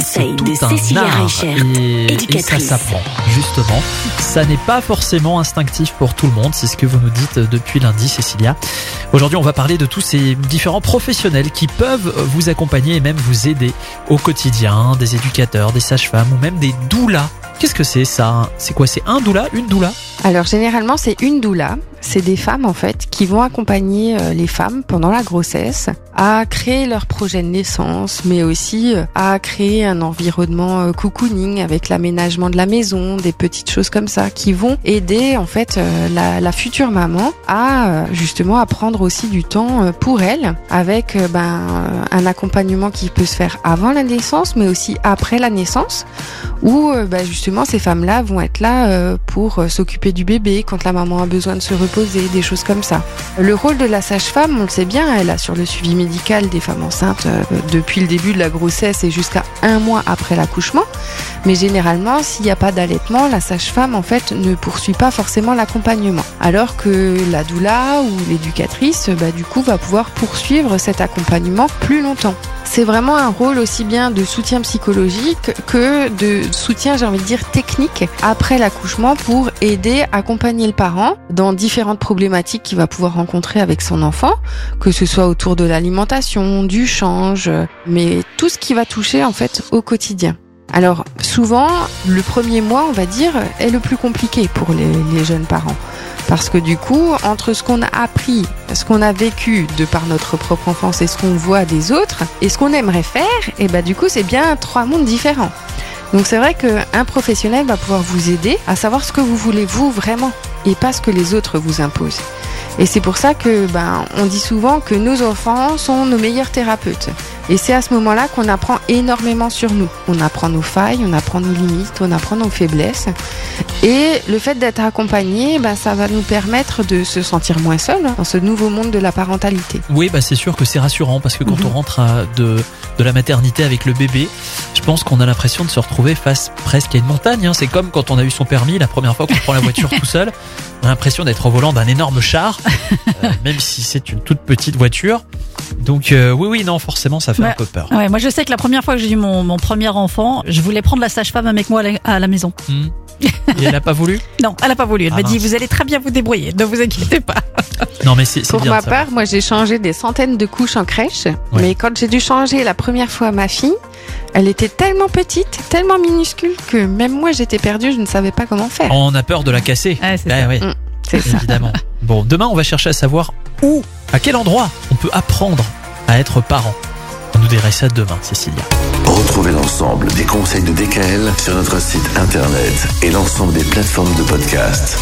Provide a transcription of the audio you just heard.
c'est tout de un Cécilia art. Reichert, et, et ça s'apprend. Justement. Ça n'est pas forcément instinctif pour tout le monde, c'est ce que vous nous dites depuis lundi, Cécilia. Aujourd'hui, on va parler de tous ces différents professionnels qui peuvent vous accompagner et même vous aider au quotidien, des éducateurs, des sages-femmes ou même des doulas. Qu'est-ce que c'est ça? C'est quoi? C'est un doula? Une doula? Alors généralement c'est une doula, c'est des femmes en fait qui vont accompagner euh, les femmes pendant la grossesse à créer leur projet de naissance, mais aussi euh, à créer un environnement euh, cocooning avec l'aménagement de la maison, des petites choses comme ça qui vont aider en fait la, la future maman à justement à prendre aussi du temps pour elle avec ben un accompagnement qui peut se faire avant la naissance, mais aussi après la naissance où bah, justement ces femmes-là vont être là pour s'occuper du bébé quand la maman a besoin de se reposer, des choses comme ça. Le rôle de la sage-femme, on le sait bien, elle assure le suivi médical des femmes enceintes euh, depuis le début de la grossesse et jusqu'à un mois après l'accouchement. Mais généralement, s'il n'y a pas d'allaitement, la sage-femme en fait ne poursuit pas forcément l'accompagnement. Alors que la doula ou l'éducatrice, bah, du coup, va pouvoir poursuivre cet accompagnement plus longtemps. C'est vraiment un rôle aussi bien de soutien psychologique que de soutien, j'ai envie de dire, technique après l'accouchement pour aider, accompagner le parent dans différentes problématiques qu'il va pouvoir rencontrer avec son enfant, que ce soit autour de l'alimentation, du change, mais tout ce qui va toucher en fait au quotidien. Alors souvent, le premier mois, on va dire, est le plus compliqué pour les, les jeunes parents. Parce que du coup, entre ce qu'on a appris, ce qu'on a vécu de par notre propre enfance et ce qu'on voit des autres, et ce qu'on aimerait faire, et bah du coup, c'est bien trois mondes différents. Donc c'est vrai qu'un professionnel va pouvoir vous aider à savoir ce que vous voulez vous vraiment, et pas ce que les autres vous imposent. Et c'est pour ça que ben on dit souvent que nos enfants sont nos meilleurs thérapeutes. Et c'est à ce moment-là qu'on apprend énormément sur nous. On apprend nos failles, on apprend nos limites, on apprend nos faiblesses. Et le fait d'être accompagné, ben, ça va nous permettre de se sentir moins seul hein, dans ce nouveau monde de la parentalité. Oui, bah c'est sûr que c'est rassurant parce que quand Mhm. on rentre à- de, de la maternité avec le bébé, je pense qu'on a l'impression de se retrouver face presque à une montagne. hein. C'est comme quand on a eu son permis la première fois qu'on prend la voiture tout seul. On a l'impression d'être au volant d'un énorme char, euh, même si c'est une toute petite voiture. Donc euh, oui, oui, non, forcément, ça fait un peu peur. Ouais, moi je sais que la première fois que j'ai eu mon, mon premier enfant, je voulais prendre la sage-femme avec moi à la, à la maison. Hmm. Et elle a pas voulu Non, elle a pas voulu. Elle Ah, m'a dit mince. vous allez très bien vous débrouiller, ne vous inquiétez pas. Non, mais c'est c'est Pour bien. ma part, moi j'ai changé des centaines de couches en crèche, mais quand j'ai dû changer la première fois ma fille, elle était tellement petite, tellement minuscule que même moi j'étais perdue, je ne savais pas comment faire. On a peur de la casser. Ouais, c'est Ah, ça. oui, Mm, C'est ça. évidemment. Bon, demain, on va chercher à savoir où, à quel endroit peut apprendre à être parent. On nous dirait ça demain, Cécilia. Retrouvez l'ensemble des conseils de DKL sur notre site internet et l'ensemble des plateformes de podcast.